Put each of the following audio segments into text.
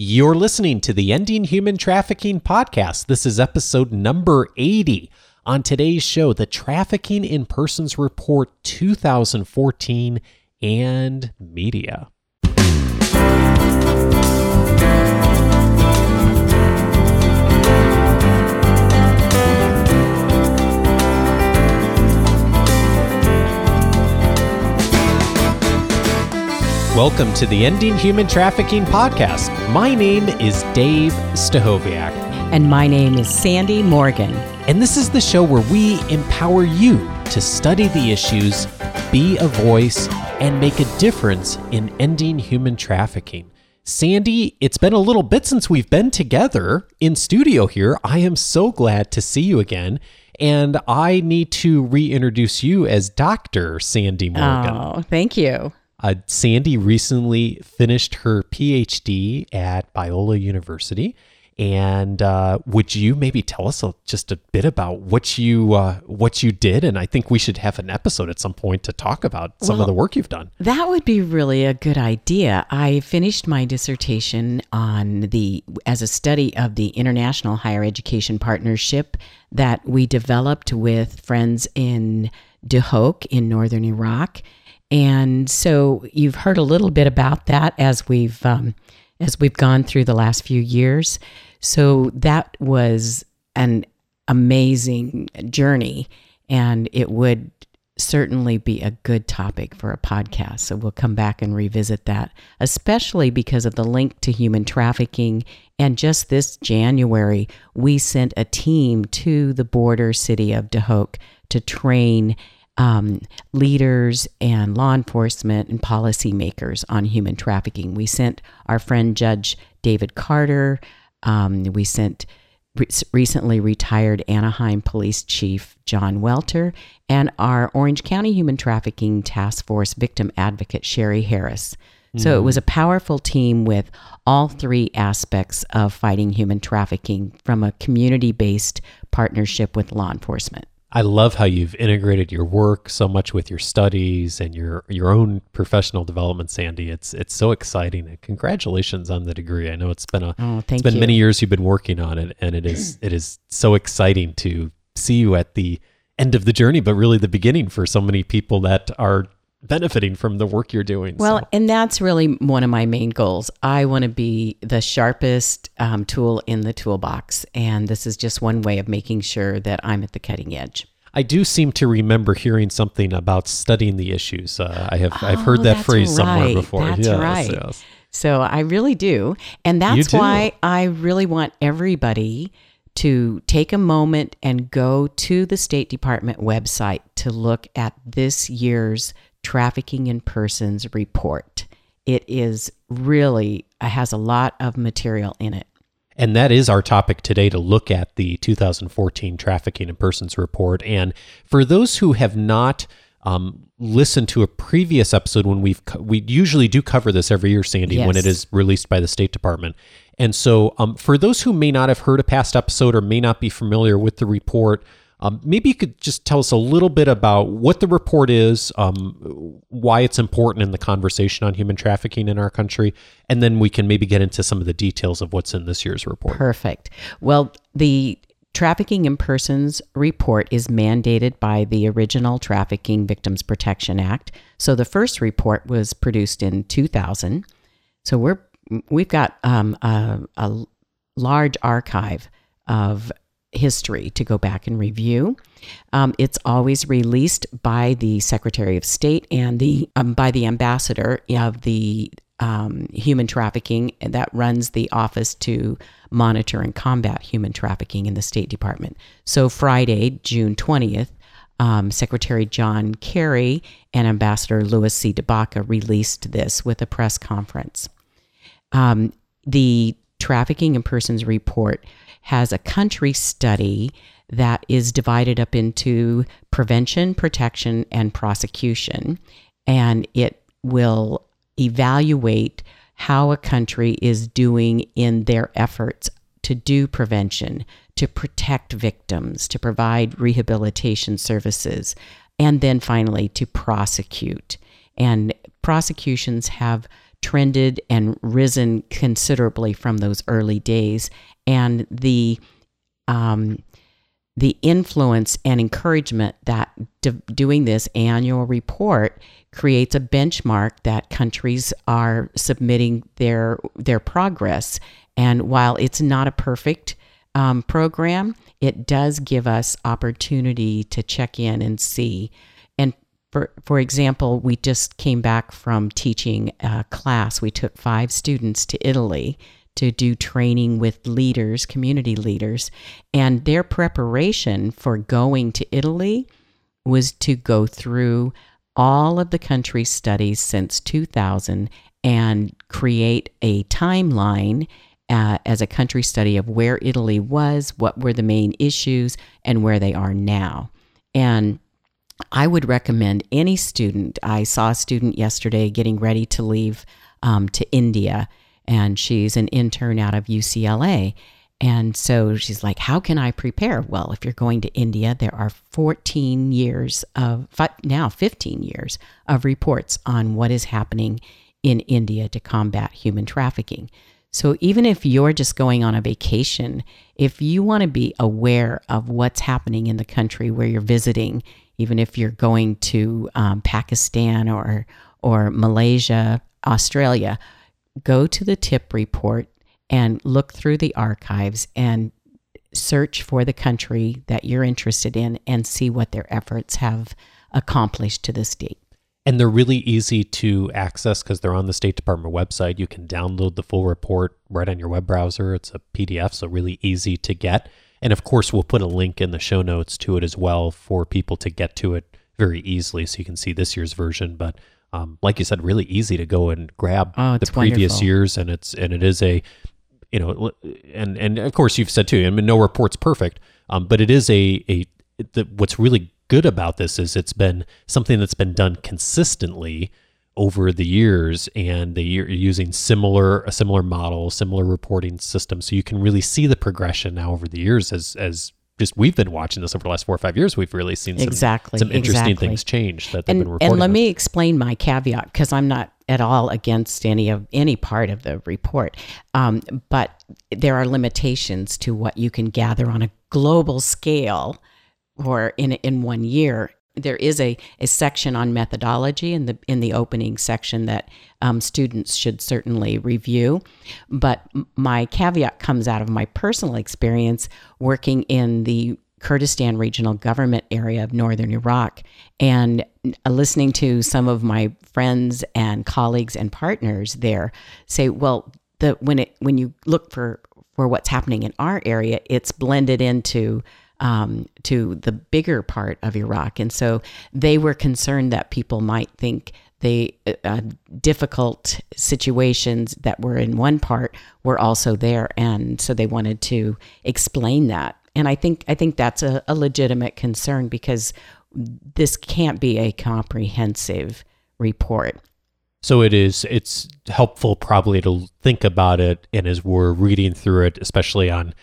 You're listening to the Ending Human Trafficking podcast. This is episode number 80. On today's show, the Trafficking in Persons Report 2014 and media. Welcome to the Ending Human Trafficking podcast. My name is Dave Stachowiak. And my name is Sandy Morgan. And this is the show where we empower you to study the issues, be a voice, and make a difference in ending human trafficking. Sandy, it's been a little bit since we've been together in studio here. I am so glad to see you again. And I need to reintroduce you as Dr. Sandy Morgan. Oh, thank you. Uh, Sandy recently finished her PhD at Biola University. And uh, would you maybe tell us a, just a bit about what you uh, what you did? And I think we should have an episode at some point to talk about some Well, of the work you've done. That would be really a good idea. I finished my dissertation on the as a study of the International Higher Education Partnership that we developed with friends in Duhok in northern Iraq. And so you've heard a little bit about that as we've um, as we've gone through the last few years. So that was an amazing journey, and it would certainly be a good topic for a podcast. So we'll come back and revisit that, especially because of the link to human trafficking. And just this January, we sent a team to the border city of Duhok to train um, leaders and law enforcement and policymakers on human trafficking. We sent our friend Judge David Carter. Um, we sent re- recently retired Anaheim Police Chief John Welter and our Orange County Human Trafficking Task Force victim advocate Sherry Harris. So it was a powerful team with all three aspects of fighting human trafficking from a community based partnership with law enforcement. I love how you've integrated your work so much with your studies and your your own professional development, Sandy. It's it's so exciting. And congratulations on the degree. I know it's been a Oh, it's been you. many years you've been working on it, and it is it is so exciting to see you at the end of the journey, but really the beginning for so many people that are benefiting from the work you're doing. Well, So, and that's really one of my main goals. I want to be the sharpest um, tool in the toolbox. And this is just one way of making sure that I'm at the cutting edge. I do seem to remember hearing something about studying the issues. Uh, I have I've Oh, heard that that's phrase somewhere before. That's Yes, right. yes. So I really do. And that's why I really want everybody to take a moment and go to the State Department website to look at this year's Trafficking in Persons report. It is really has a lot of material in it. And that is our topic today to look at the 2014 Trafficking in Persons report. And for those who have not um, listened to a previous episode, when we've co- we usually do cover this every year, Sandy, when it is released by the State Department. And so, um, for those who may not have heard a past episode or may not be familiar with the report, um, maybe you could just tell us a little bit about what the report is, um, why it's important in the conversation on human trafficking in our country, and then we can maybe get into some of the details of what's in this year's report. Perfect. Well, the Trafficking in Persons report is mandated by the original Trafficking Victims Protection Act. So the first report was produced in 2000. So we're we've got um, a, a large archive of history to go back and review. Um, it's always released by the Secretary of State and the um, by the ambassador of the um, human trafficking that runs the office to monitor and combat human trafficking in the State Department. So Friday, June twentieth. Um, Secretary John Kerry and Ambassador Luis CdeBaca released this with a press conference. Um, the Trafficking in Persons report has a country study that is divided up into prevention, protection, and prosecution. And it will evaluate how a country is doing in their efforts to do prevention, to protect victims, to provide rehabilitation services, and then finally to prosecute. And prosecutions have trended and risen considerably from those early days. And the um, the influence and encouragement that doing this annual report creates a benchmark that countries are submitting their their progress. And while it's not a perfect um, program, it does give us opportunity to check in and see. For for example, we just came back from teaching a class. We took five students to Italy to do training with leaders, community leaders, and their preparation for going to Italy was to go through all of the country's studies since 2000 and create a timeline uh, as a country study of where Italy was, what were the main issues, and where they are now. And I would recommend any student. I saw a student yesterday getting ready to leave um, to India, and she's an intern out of UCLA. And so she's like, How can I prepare? Well, if you're going to India, there are 14 years of, now 15 years of reports on what is happening in India to combat human trafficking. So even if you're just going on a vacation, if you want to be aware of what's happening in the country where you're visiting, even if you're going to um, Pakistan or or Malaysia, Australia, go to the tip report and look through the archives and search for the country that you're interested in and see what their efforts have accomplished to this date. And they're really easy to access because they're on the State Department website. You can download the full report right on your web browser. It's a PDF, so really easy to get. And of course, we'll put a link in the show notes to it as well for people to get to it very easily so you can see this year's version. But um, like you said, really easy to go and grab oh, the previous wonderful. years, and it's and it is a, you know, and and of course you've said too. I mean, no report's perfect, um, but it is a a the, what's really good about this is it's been something that's been done consistently over the years, and they are using similar a similar model, similar reporting system, so you can really see the progression now over the years as as just we've been watching this over the last four or five years. We've really seen some, exactly some interesting exactly. things change that they've and, been reporting. And let on. me explain my caveat because I'm not at all against any of any part of the report, um, but there are limitations to what you can gather on a global scale or in in one year there is a, a section on methodology in the in the opening section that um, students should certainly review. But my caveat comes out of my personal experience working in the Kurdistan regional government area of northern Iraq and listening to some of my friends and colleagues and partners there say, well, the when it when you look for for what's happening in our area, it's blended into um, to the bigger part of Iraq. And so they were concerned that people might think the uh, uh, difficult situations that were in one part were also there. And so they wanted to explain that. And I think I think that's a, a legitimate concern because this can't be a comprehensive report. So it is. It's helpful probably to think about it, and as we're reading through it, especially on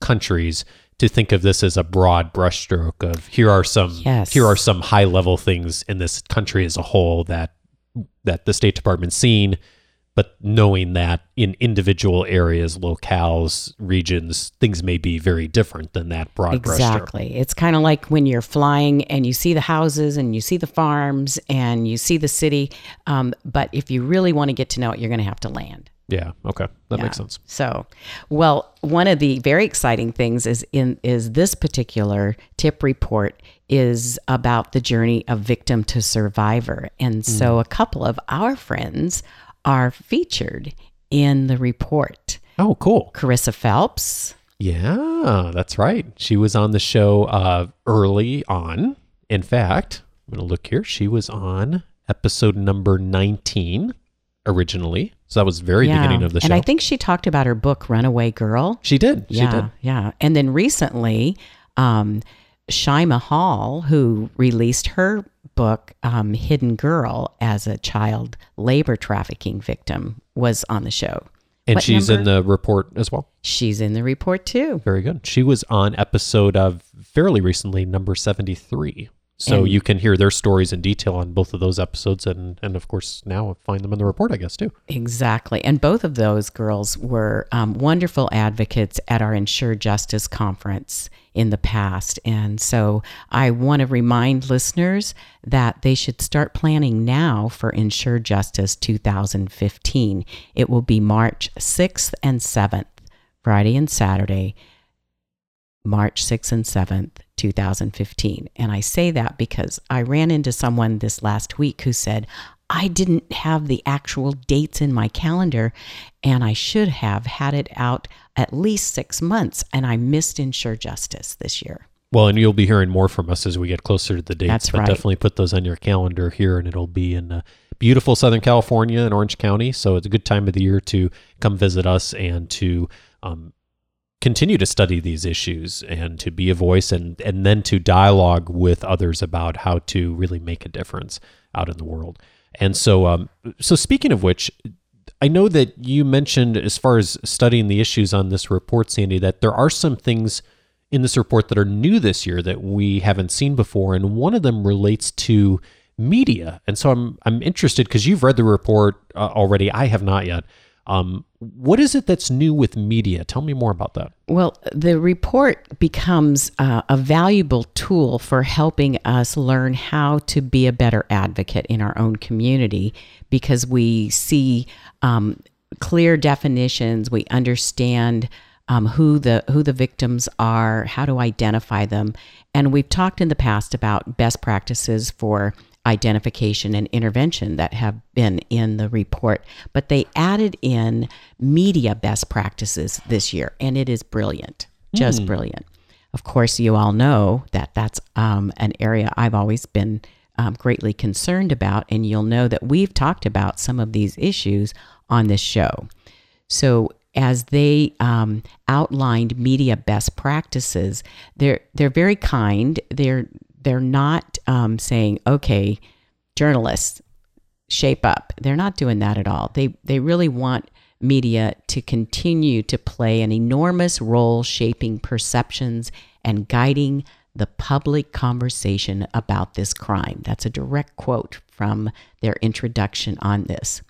countries, to think of this as a broad brushstroke of here are some yes. here are some high level things in this country as a whole that that the State Department's seen, but knowing that in individual areas, locales, regions, things may be very different than that broad brushstroke. exactly. brushstroke. It's kind of like when you're flying and you see the houses and you see the farms and you see the city, um, but if you really want to get to know it, you're going to have to land. Yeah. Okay. That Yeah. makes sense. So, well, one of the very exciting things is in is this particular tip report is about the journey of victim to survivor. And so a couple of our friends are featured in the report. Oh, cool. Carissa Phelps, Yeah, that's right. She was on the show uh, early on. In fact, I'm going to look here. She was on episode number 19 originally. So that was very beginning of the show. And I think she talked about her book Runaway Girl. she did. She yeah, did. yeah. And then recently, um, Shyima Hall, who released her book um, Hidden Girl as a child labor trafficking victim, was on the show. And What she's in the report as well. She's in the report too. Very good. She was on episode of fairly recently, number 73. So And- you can hear their stories in detail on both of those episodes, and and of course now find them in the report, I guess too. Exactly. And both of those girls were um, wonderful advocates at our Ensure Justice conference in the past. And so I want to remind listeners that they should start planning now for Ensure Justice 2015. It will be March 6th and 7th, Friday and Saturday. March 6th and 7th, 2015. And I say that because I ran into someone this last week who said, I didn't have the actual dates in my calendar and I should have had it out at least six months. And I missed Ensure Justice this year. Well, and you'll be hearing more from us as we get closer to the dates. That's but right. definitely put those on your calendar here, and it'll be in uh, beautiful Southern California and Orange County. So it's a good time of the year to come visit us and to um, continue to study these issues and to be a voice and and then to dialogue with others about how to really make a difference out in the world. And so, um, so speaking of which, I know that you mentioned as far as studying the issues on this report, Sandy, that there are some things in this report that are new this year that we haven't seen before, and one of them relates to media. And so I'm I'm interested because you've read the report uh, already. I have not yet. Um, what is it that's new with media? Tell me more about that. Well, the report becomes uh, a valuable tool for helping us learn how to be a better advocate in our own community because we see um, clear definitions, we understand um, who the who the victims are, how to identify them, and we've talked in the past about best practices for identification and intervention that have been in the report, but they added in media best practices this year, and it is brilliant, just brilliant. Of course, you all know that that's um, an area I've always been um, greatly concerned about, and you'll know that we've talked about some of these issues on this show. So as they um, outlined media best practices, they're they're very kind. They're they're not um, saying, okay, journalists, shape up. They're not doing that at all. They they really want media to continue to play an enormous role shaping perceptions and guiding the public conversation about this crime. That's a direct quote from their introduction on this.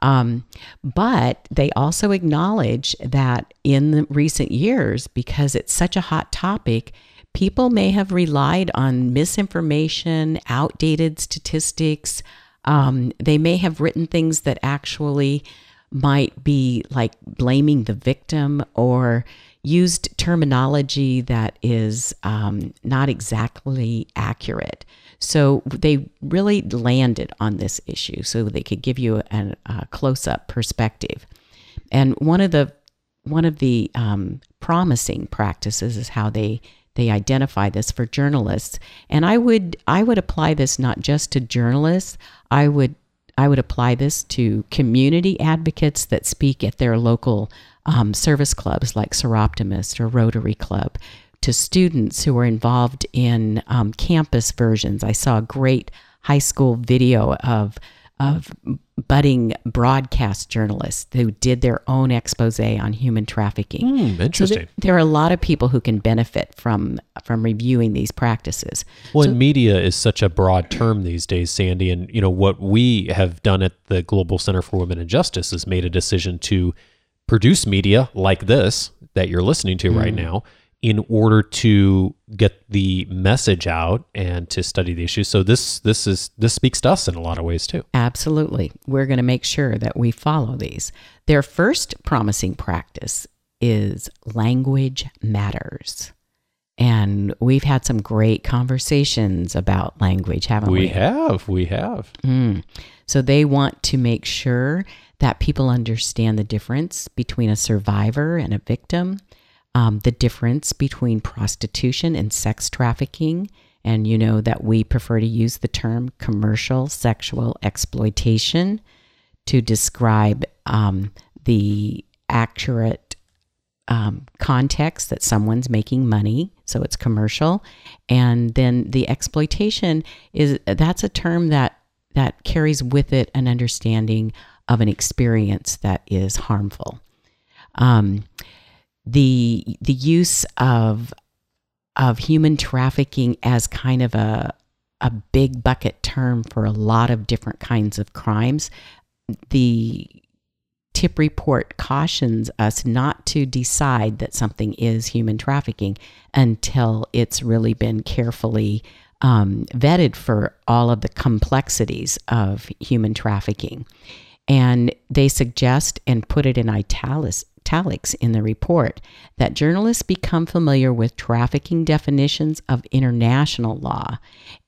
Um, but they also acknowledge that in recent years, because it's such a hot topic, people may have relied on misinformation, outdated statistics. Um, they may have written things that actually might be like blaming the victim or used terminology that is um, not exactly accurate. So they really landed on this issue so they could give you a, a close-up perspective. And one of the one of the um, promising practices is how they they identify this for journalists. And I would I would apply this not just to journalists. I would I would apply this to community advocates that speak at their local um, service clubs like Soroptimist or Rotary Club, to students who are involved in um, campus versions. I saw a great high school video of of budding broadcast journalists who did their own expose on human trafficking. Hmm, So interesting. there, there are a lot of people who can benefit from from reviewing these practices. Well, and media is such a broad term these days, Sandy. And you know what we have done at the Global Center for Women and Justice is made a decision to produce media like this that you're listening to right now in order to get the message out and to study the issue. So this this is this speaks to us in a lot of ways too. Absolutely. We're going to make sure that we follow these. Their first promising practice is language matters. And we've had some great conversations about language, haven't we? We have, we have. Mm. So they want to make sure that people understand the difference between a survivor and a victim, um, the difference between prostitution and sex trafficking. And you know that we prefer to use the term commercial sexual exploitation to describe um, the accurate um, context that someone's making money, so it's commercial, and then the exploitation is that's a term that that carries with it an understanding of an experience that is harmful. Um, the the use of of human trafficking as kind of a a big bucket term for a lot of different kinds of crimes. The tip report cautions us not to decide that something is human trafficking until it's really been carefully um, vetted for all of the complexities of human trafficking. And they suggest and put it in italics, italics in the report that journalists become familiar with trafficking definitions of international law,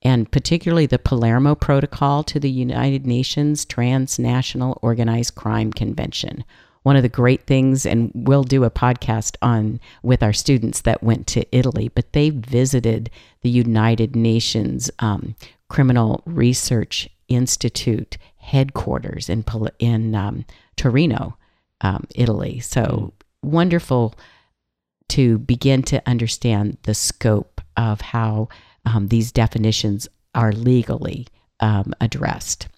and particularly the Palermo Protocol to the United Nations Transnational Organized Crime Convention. One of the great things, and we'll do a podcast on with our students that went to Italy, but they visited the United Nations um, Criminal Research Institute headquarters in in um, Torino um, Italy. So mm. wonderful to begin to understand the scope of how um, these definitions are legally um, addressed.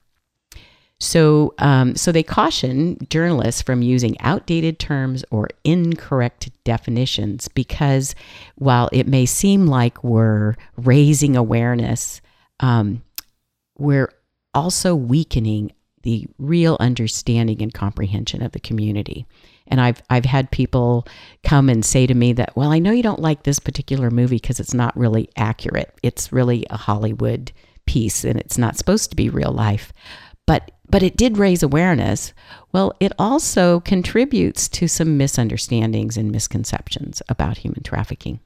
So, um, so they caution journalists from using outdated terms or incorrect definitions because while it may seem like we're raising awareness, um, we're also weakening the real understanding and comprehension of the community. And I've I've had people come and say to me that, well, I know you don't like this particular movie because it's not really accurate. It's really a Hollywood piece and it's not supposed to be real life. But but it did raise awareness. Well, it also contributes to some misunderstandings and misconceptions about human trafficking.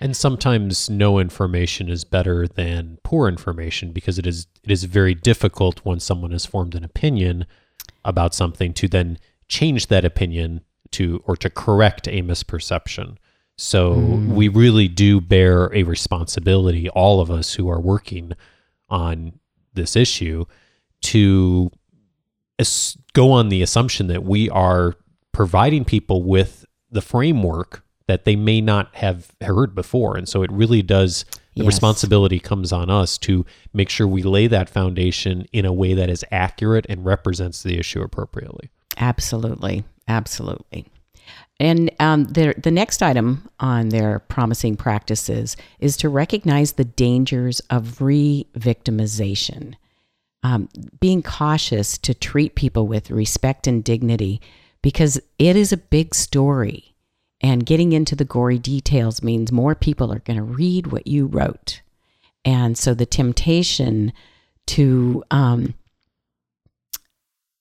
And sometimes no information is better than poor information because it is it is very difficult when someone has formed an opinion about something to then change that opinion to or to correct a misperception. So mm. we really do bear a responsibility, all of us who are working on this issue, to go on the assumption that we are providing people with the framework that they may not have heard before. And so it really does, the yes. responsibility comes on us to make sure we lay that foundation in a way that is accurate and represents the issue appropriately. Absolutely. Absolutely. And um, the, the next item on their promising practices is to recognize the dangers of re victimization. Um, being cautious to treat people with respect and dignity because it is a big story and getting into the gory details means more people are going to read what you wrote. And so the temptation to um,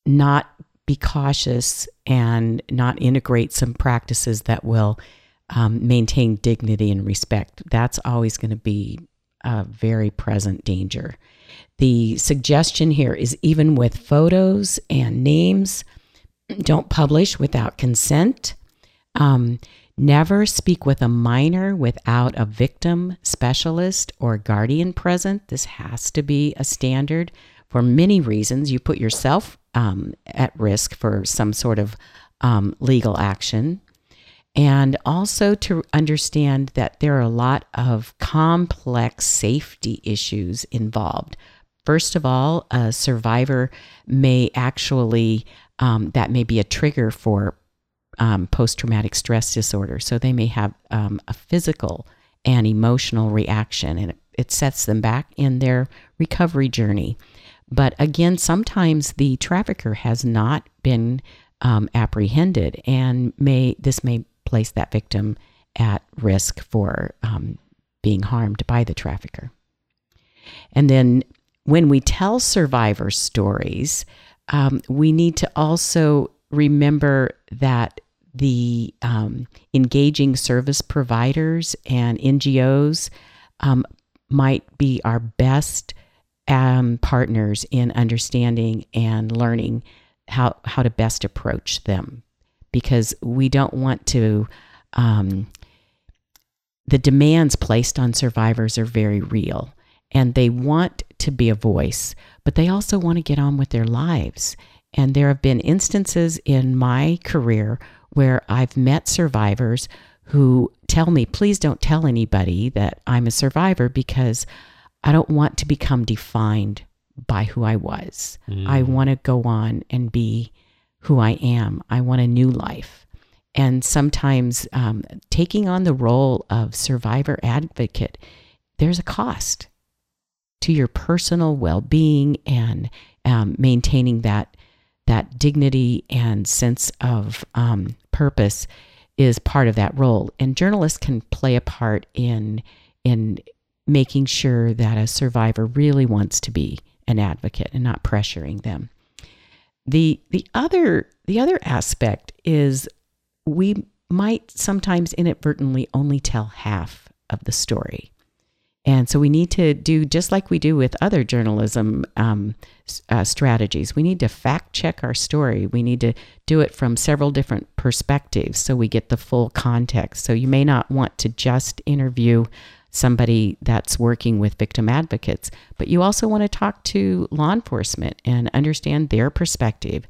not be cautious and not integrate some practices that will um, maintain dignity and respect, that's always going to be a very present danger. The suggestion here is even with photos and names, don't publish without consent. Um, never speak with a minor without a victim specialist or guardian present. This has to be a standard for many reasons. You put yourself um, at risk for some sort of um, legal action. And also to understand that there are a lot of complex safety issues involved. First of all, a survivor may actually, um, that may be a trigger for um, post traumatic stress disorder. So they may have um, a physical and emotional reaction, and it, sets them back in their recovery journey. But again, sometimes the trafficker has not been um, apprehended, and may this may place that victim at risk for um, being harmed by the trafficker. And then when we tell survivor stories, um, we need to also remember that the um, engaging service providers and NGOs um, might be our best um, partners in understanding and learning how, how to best approach them because we don't want to. Um, the demands placed on survivors are very real and they want to be a voice, but they also want to get on with their lives. And there have been instances in my career where I've met survivors who tell me, please don't tell anybody that I'm a survivor because I don't want to become defined by who I was. Mm. I want to go on and be who I am. I want a new life. And sometimes um, taking on the role of survivor advocate, there's a cost. to your personal well-being and um, maintaining that that dignity and sense of um, purpose is part of that role. And journalists can play a part in in making sure that a survivor really wants to be an advocate and not pressuring them. The the other the other aspect is we might sometimes inadvertently only tell half of the story. And so we need to do just like we do with other journalism um, uh, strategies. We need to fact check our story. We need to do it from several different perspectives so we get the full context. So you may not want to just interview somebody that's working with victim advocates, but you also want to talk to law enforcement and understand their perspective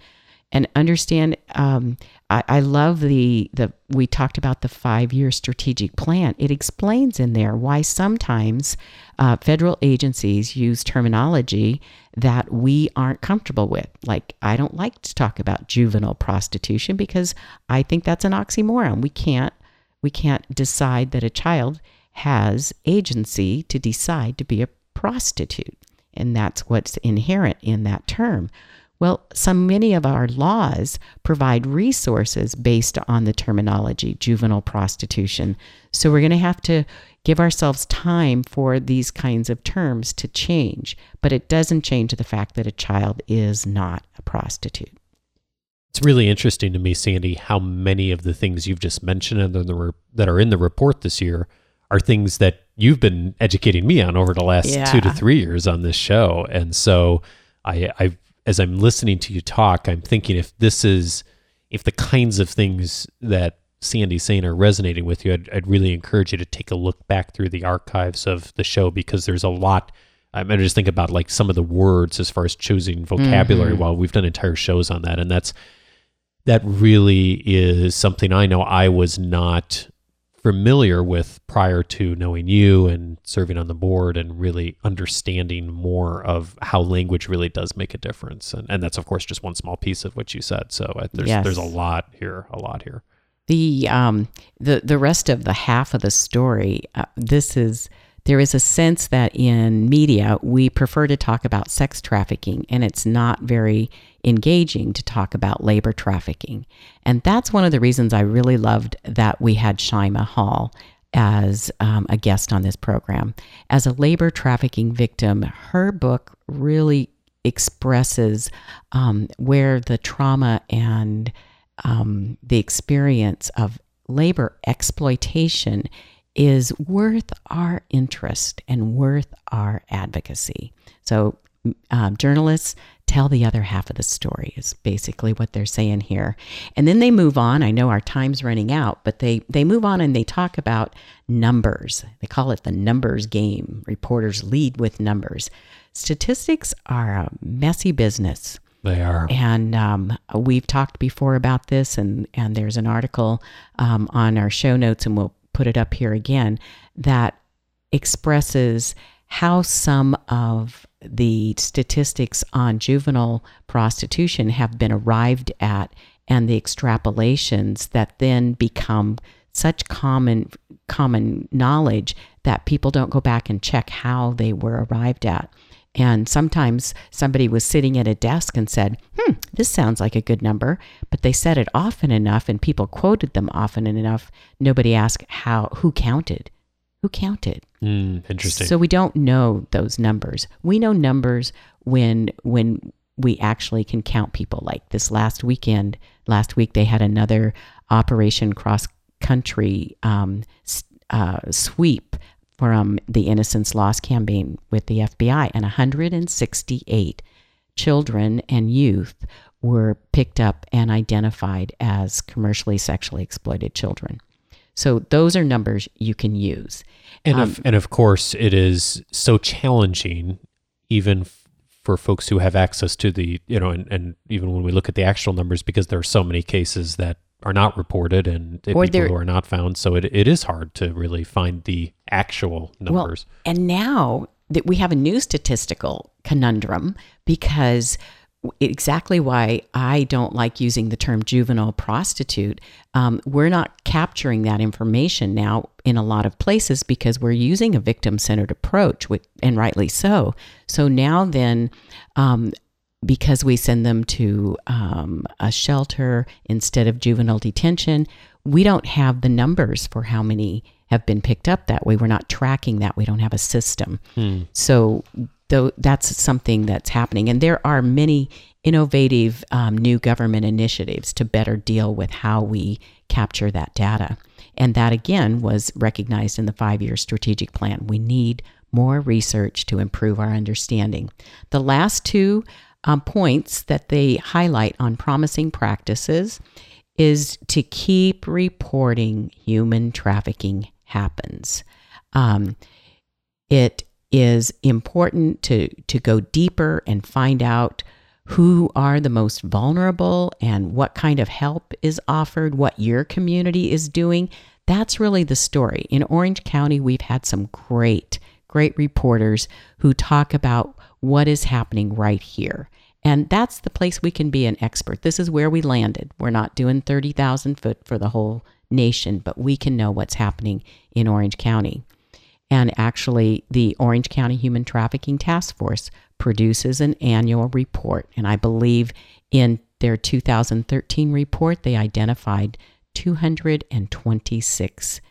and understand. Um, I, I, love the the we talked about the five year strategic plan. It explains in there why sometimes uh, federal agencies use terminology that we aren't comfortable with. Like I don't like to talk about juvenile prostitution because I think that's an oxymoron. We can't we can't decide that a child has agency to decide to be a prostitute. And that's what's inherent in that term. Well, so many of our laws provide resources based on the terminology juvenile prostitution. So we're going to have to give ourselves time for these kinds of terms to change, but it doesn't change the fact that a child is not a prostitute. It's really interesting to me, Sandy, how many of the things you've just mentioned and that are in the report this year are things that you've been educating me on over the last yeah. two to three years on this show. And so I, I, as I'm listening to you talk, I'm thinking if this is, if the kinds of things that Sandy's saying are resonating with you, I'd, I'd really encourage you to take a look back through the archives of the show because there's a lot. I mean, just think about like some of the words as far as choosing vocabulary. Mm-hmm. While we've done entire shows on that, and that's that really is something I know I was not familiar with prior to knowing you and serving on the board and really understanding more of how language really does make a difference. And, and that's, of course, just one small piece of what you said. So uh, there's, yes. there's a lot here, a lot here. The, um, the, the rest of the half of the story, uh, this is, there is a sense that in media, we prefer to talk about sex trafficking, and it's not very engaging to talk about labor trafficking. And that's one of the reasons I really loved that we had Shyima Hall as um, a guest on this program. As a labor trafficking victim, her book really expresses um, where the trauma and um, the experience of labor exploitation is worth our interest and worth our advocacy. So, um, journalists tell the other half of the story is basically what they're saying here. And then they move on. I know our time's running out but they they move on and they talk about numbers. They call it the numbers game. Reporters lead with numbers. Statistics are a messy business. They are. And um, we've talked before about this and and there's an article um, on our show notes and we'll put it up here again that expresses how some of the statistics on juvenile prostitution have been arrived at and the extrapolations that then become such common common knowledge that people don't go back and check how they were arrived at. And sometimes somebody was sitting at a desk and said, Hmm, this sounds like a good number. But they said it often enough and people quoted them often enough. Nobody asked how, who counted who counted. Mm, interesting. So we don't know those numbers. We know numbers when when we actually can count people. Like this last weekend, last week they had another Operation Cross Country um, uh, sweep from the Innocence Lost campaign with the FBI, and 168 children and youth were picked up and identified as commercially sexually exploited children. So those are numbers you can use. And um, of, and of course, it is so challenging, even f- for folks who have access to the you know, and, and even when we look at the actual numbers, because there are so many cases that are not reported and people who are not found. So it, it is hard to really find the actual numbers. Well, and now that we have a new statistical conundrum because exactly why I don't like using the term juvenile prostitute. Um, we're not capturing that information now in a lot of places because we're using a victim centered approach, and rightly so. So now then, um, because we send them to um, a shelter instead of juvenile detention, we don't have the numbers for how many have been picked up that way. We're not tracking that. We don't have a system. Hmm. So though that's something that's happening, and there are many innovative um, new government initiatives to better deal with how we capture that data. And that again was recognized in the five year strategic plan. We need more research to improve our understanding. The last two um, points that they highlight on promising practices is to keep reporting human trafficking happens. Um, it is important to, to go deeper and find out who are the most vulnerable and what kind of help is offered, what your community is doing. That's really the story. In Orange County, we've had some great, great reporters who talk about what is happening right here. And that's the place we can be an expert. This is where we landed. We're not doing 30,000 foot for the whole nation, but we can know what's happening in Orange County. And actually, the Orange County Human Trafficking Task Force produces an annual report. And I believe in their 2013 report, they identified 226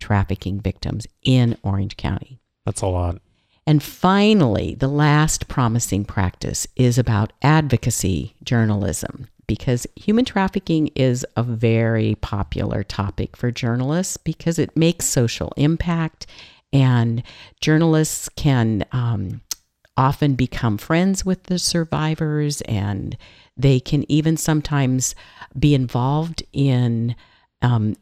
trafficking victims in Orange County. That's a lot. And finally, the last promising practice is about advocacy journalism because human trafficking is a very popular topic for journalists because it makes social impact and journalists can um, often become friends with the survivors and they can even sometimes be involved in um,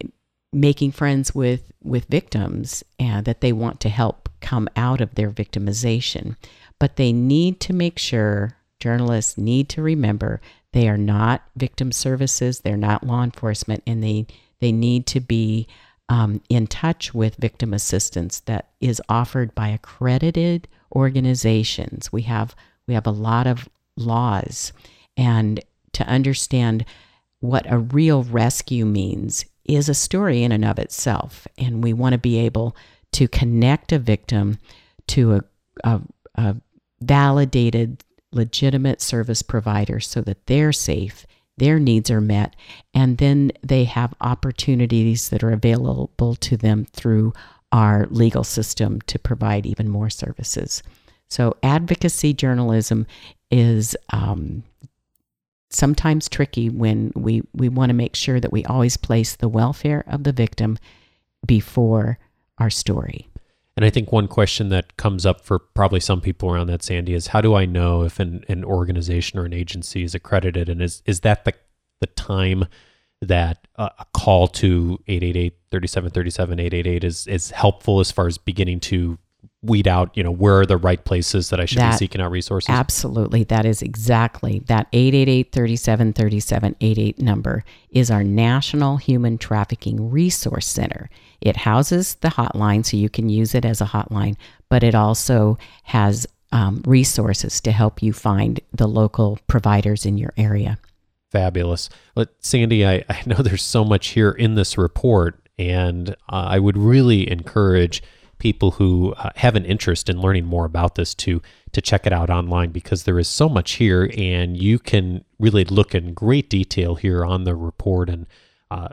making friends with with victims and that they want to help come out of their victimization. But they need to make sure journalists need to remember they are not victim services they're not law enforcement and they they need to be um, in touch with victim assistance that is offered by accredited organizations we have we have a lot of laws and to understand what a real rescue means is a story in and of itself. And we want to be able to connect a victim to a, a, a validated, legitimate service providers so that they're safe, their needs are met, and then they have opportunities that are available to them through our legal system to provide even more services. So, advocacy journalism is um, sometimes tricky when we, we want to make sure that we always place the welfare of the victim before our story. And I think one question that comes up for probably some people around that, Sandy, is how do I know if an, an organization or an agency is accredited? And is, is that the, the time that a call to 888 3737 888 is, is helpful as far as beginning to weed out, you know, where are the right places that I should that, be seeking out resources? Absolutely. That is exactly that 888 37 37 88 number is our National Human Trafficking Resource Center. It houses the hotline so you can use it as a hotline, but it also has um, resources to help you find the local providers in your area. Fabulous. But Sandy, I, I know there's so much here in this report, and uh, I would really encourage people who uh, have an interest in learning more about this to to check it out online because there is so much here and you can really look in great detail here on the report and uh,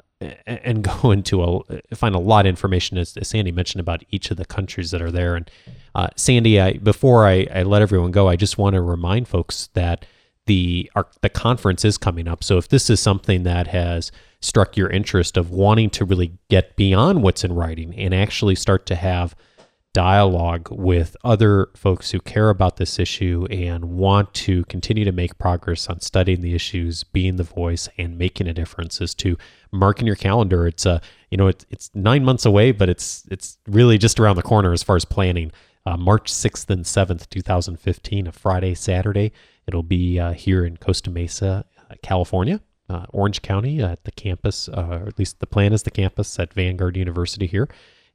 and go into a find a lot of information as, as, Sandy mentioned about each of the countries that are there. And uh, Sandy I before I, I let everyone go I just want to remind folks that the our, the conference is coming up. So if this is something that has struck your interest of wanting to really get beyond what's in writing and actually start to have dialogue with other folks who care about this issue and want to continue to make progress on studying the issues, being the voice, and making a difference is to mark in your calendar. It's a uh, you know it's it's nine months away, but it's it's really just around the corner as far as planning. Uh, March sixth and seventh, two thousand fifteen, a Friday Saturday. It'll be uh, here in Costa Mesa, California uh, Orange County at the campus, uh, or at least the plan is the campus at Vanguard University here.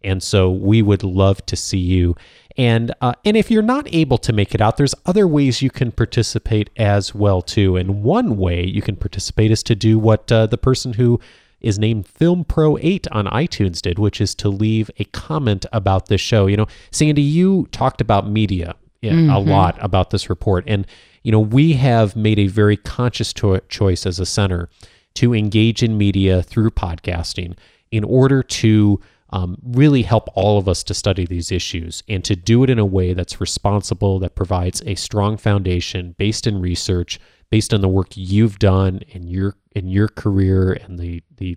And so we would love to see you. And uh, and if you're not able to make it out, there's other ways you can participate as well too. And one way you can participate is to do what uh, the person who is named Film Pro 8 on iTunes did, which is to leave a comment about this show. You know, Sandy, you talked about media a lot about this report. And, you know, we have made a very conscious to- choice as a center to engage in media through podcasting in order to um, really help all of us to study these issues and to do it in a way that's responsible, that provides a strong foundation based in research, based on the work you've done in your in your career and the the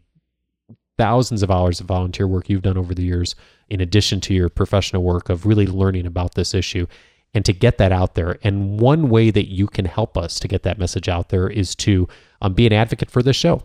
thousands of hours of volunteer work you've done over the years, in addition to your professional work of really learning about this issue and to get that out there. And one way that you can help us to get that message out there is to um, be an advocate for this show.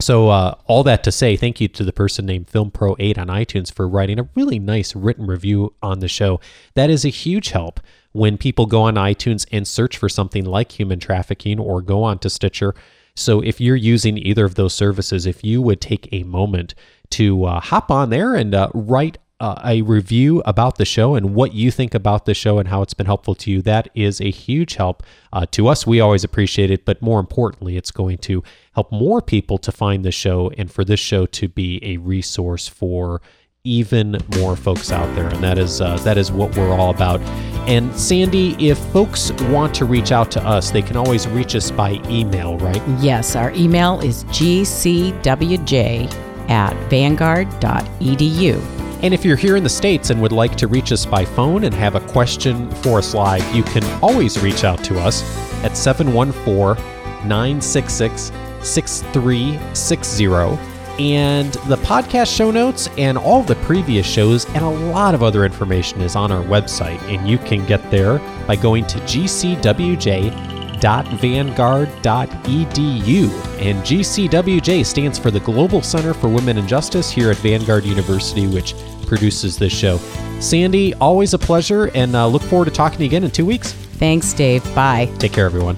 So, uh, all that to say, thank you to the person named FilmPro8 on iTunes for writing a really nice written review on the show. That is a huge help when people go on iTunes and search for something like human trafficking or go on to Stitcher. So, if you're using either of those services, if you would take a moment to uh, hop on there and uh, write uh, a review about the show and what you think about the show and how it's been helpful to you, that is a huge help uh, to us. We always appreciate it, but more importantly, it's going to help more people to find the show and for this show to be a resource for even more folks out there and that is uh, that is what we're all about and Sandie if folks want to reach out to us they can always reach us by email right Yes, our email is gcwj at vanguard.edu. And if you're here in the States and would like to reach us by phone and have a question for us live, you can always reach out to us at 714 966 6360. And the podcast show notes and all the previous shows and a lot of other information is on our website. And you can get there by going to gcwj.vanguard.edu. And GCWJ stands for the Global Center for Women and Justice here at Vanguard University, which produces this show. Sandie, always a pleasure, and uh, look forward to talking to you again in two weeks. Thanks, Dave. Bye. Take care, everyone.